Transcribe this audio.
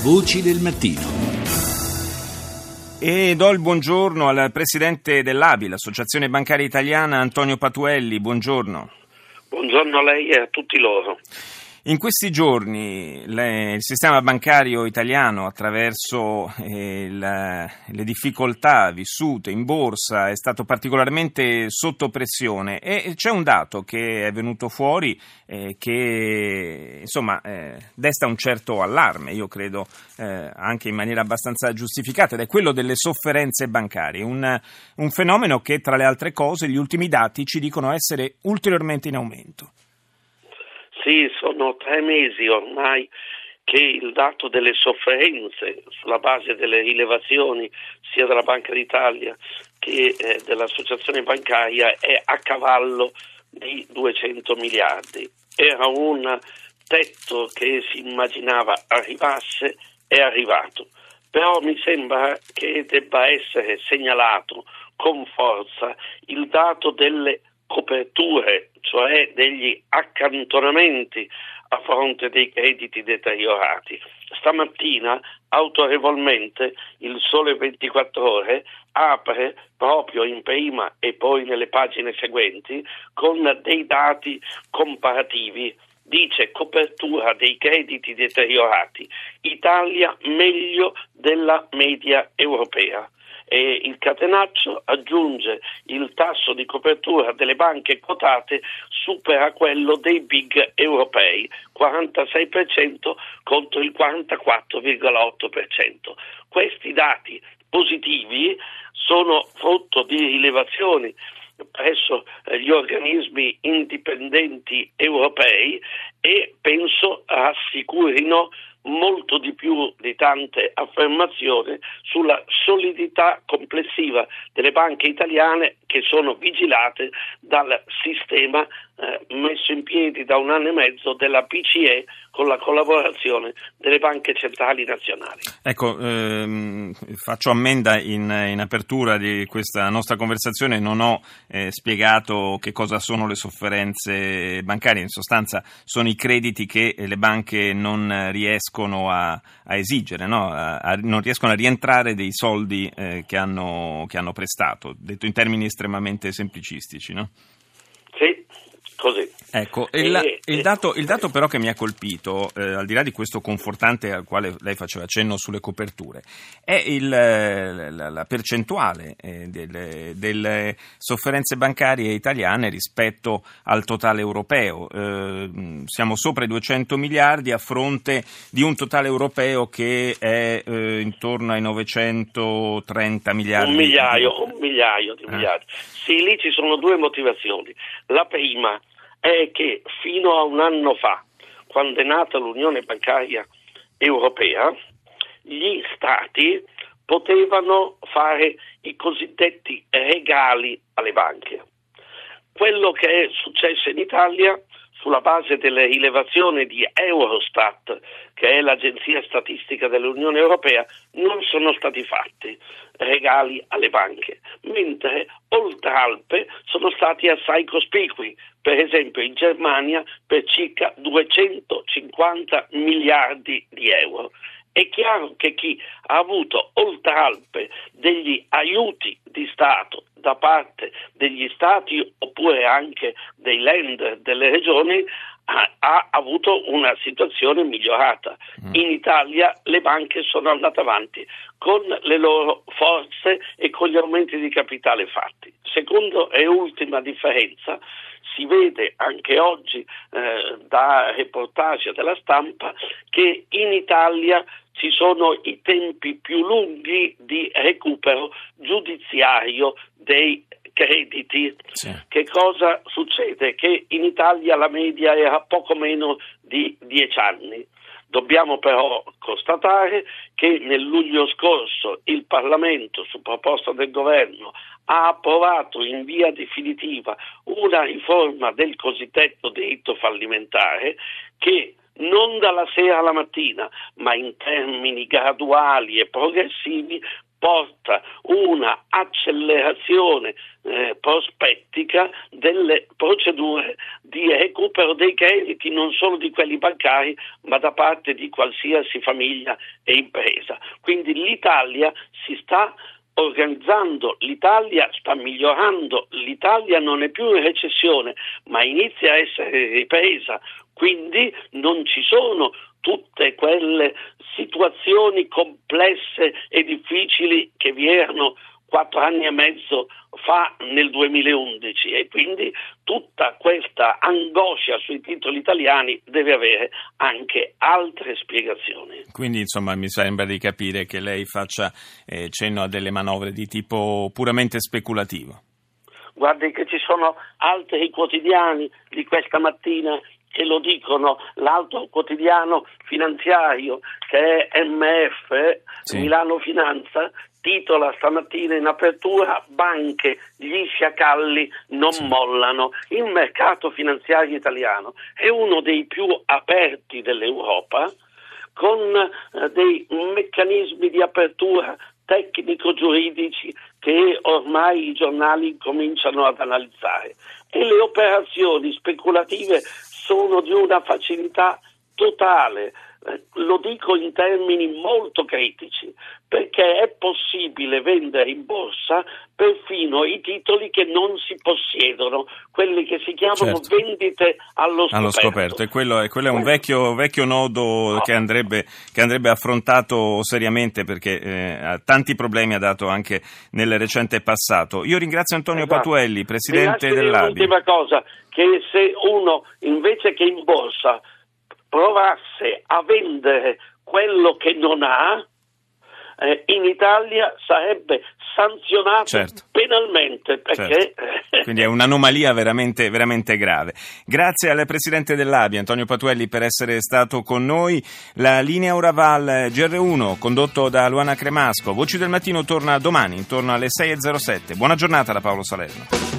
Voci del mattino. E do il buongiorno al presidente dell'ABI, l'Associazione Bancaria Italiana, Antonio Patuelli. Buongiorno. Buongiorno a lei e a tutti loro. In questi giorni le, il sistema bancario italiano, attraverso eh, la, le difficoltà vissute in borsa, è stato particolarmente sotto pressione e c'è un dato che è venuto fuori eh, che insomma eh, desta un certo allarme, io credo eh, anche in maniera abbastanza giustificata, ed è quello delle sofferenze bancarie, un, un fenomeno che tra le altre cose gli ultimi dati ci dicono essere ulteriormente in aumento. Sì, sono tre mesi ormai che il dato delle sofferenze sulla base delle rilevazioni sia della Banca d'Italia che eh, dell'associazione bancaria è a cavallo di 200 miliardi. Era un tetto che si immaginava arrivasse, è arrivato. Però mi sembra che debba essere segnalato con forza il dato delle coperture, cioè degli accantonamenti a fronte dei crediti deteriorati. Stamattina, autorevolmente, il Sole 24 Ore apre proprio in prima e poi nelle pagine seguenti con dei dati comparativi. Dice copertura dei crediti deteriorati. Italia meglio della media europea e il catenaccio aggiunge il tasso di copertura delle banche quotate supera quello dei big europei, 46% contro il 44,8%. Questi dati positivi sono frutto di rilevazioni presso eh, gli organismi indipendenti europei e penso rassicurino molto di più di tante affermazioni sulla solidità complessiva delle banche italiane che sono vigilate dal sistema eh, messo in piedi da un anno e mezzo della BCE con la collaborazione delle banche centrali nazionali. Ecco, ehm, faccio ammenda in, in, apertura di questa nostra conversazione, non ho eh, spiegato che cosa sono le sofferenze bancarie, in sostanza sono i crediti che le banche non riescono a, a esigere, no? a, a, non riescono a rientrare dei soldi eh, che, hanno, che hanno prestato, detto in termini estremamente semplicistici. No? Sì, così. Ecco, il, e, il, dato, il, dato, però che mi ha colpito, eh, al di là di questo confortante al quale lei faceva cenno sulle coperture, è il, la, la, percentuale eh, delle, delle, sofferenze bancarie italiane rispetto al totale europeo. Eh, siamo sopra i 200 miliardi a fronte di un totale europeo che è eh, intorno ai 930 miliardi. Un migliaio, un migliaio di miliardi. Sì, lì ci sono due motivazioni. La prima è che fino a un anno fa, quando è nata l'Unione Bancaria Europea, gli Stati potevano fare i cosiddetti regali alle banche. Quello che è successo in Italia sulla base delle rilevazioni di Eurostat, che è l'agenzia statistica dell'Unione Europea, non sono stati fatti regali alle banche, mentre oltre Alpe sono stati assai cospicui, per esempio in Germania per circa 250 miliardi di euro. È chiaro che chi ha avuto oltre Alpe degli aiuti di Stato da parte degli Stati oppure anche dei lender delle regioni ha, ha avuto una situazione migliorata. Mm. In Italia le banche sono andate avanti con le loro forze e con gli aumenti di capitale fatti. Secondo e ultima differenza, si vede anche oggi eh, da reportage della stampa che in Italia ci sono i tempi più lunghi di recupero giudiziario dei crediti. Sì. Che cosa succede? Che in Italia la media era poco meno di dieci anni. Dobbiamo però constatare che nel luglio scorso il Parlamento, su proposta del governo, ha approvato in via definitiva una riforma del cosiddetto diritto fallimentare che non dalla sera alla mattina, ma in termini graduali e progressivi, porta una accelerazione eh, prospettica delle procedure di recupero dei crediti non solo di quelli bancari ma da parte di qualsiasi famiglia e impresa. Quindi l'Italia si sta organizzando, l'Italia sta migliorando, l'Italia non è più in recessione ma inizia a essere ripresa, quindi non ci sono tutte quelle situazioni complesse e difficili che vi erano quattro anni e mezzo fa nel 2011 e quindi tutta questa angoscia sui titoli italiani deve avere anche altre spiegazioni. Quindi insomma mi sembra di capire che lei faccia eh, cenno a delle manovre di tipo puramente speculativo. Guardi che ci sono altri quotidiani di questa mattina che lo dicono l'altro quotidiano finanziario che è MF, sì. Milano Finanza, titola stamattina in apertura Banche, gli sciacalli non sì. mollano. Il mercato finanziario italiano è uno dei più aperti dell'Europa con eh, dei meccanismi di apertura tecnico-giuridici che ormai i giornali cominciano ad analizzare e le operazioni speculative sono di una facilità totale. Eh, lo dico in termini molto critici, perché è possibile vendere in borsa perfino i titoli che non si possiedono, quelli che si chiamano certo. vendite allo scoperto. Allo scoperto. E quello, è, quello è un vecchio, vecchio nodo no. che, andrebbe, che, andrebbe, affrontato seriamente perché eh, tanti problemi ha dato anche nel recente passato. Io ringrazio Antonio esatto. Patuelli, presidente dell'ABI. L'ultima cosa, che se uno invece che in borsa provasse a vendere quello che non ha, eh, in Italia sarebbe sanzionato certo. penalmente. Perché... Certo. Quindi è un'anomalia veramente, veramente grave. Grazie al Presidente dell'ABI, Antonio Patuelli, per essere stato con noi. La linea Uraval GR1, condotto da Luana Cremasco. Voci del mattino torna domani, intorno alle 6.07. Buona giornata da Paolo Salerno.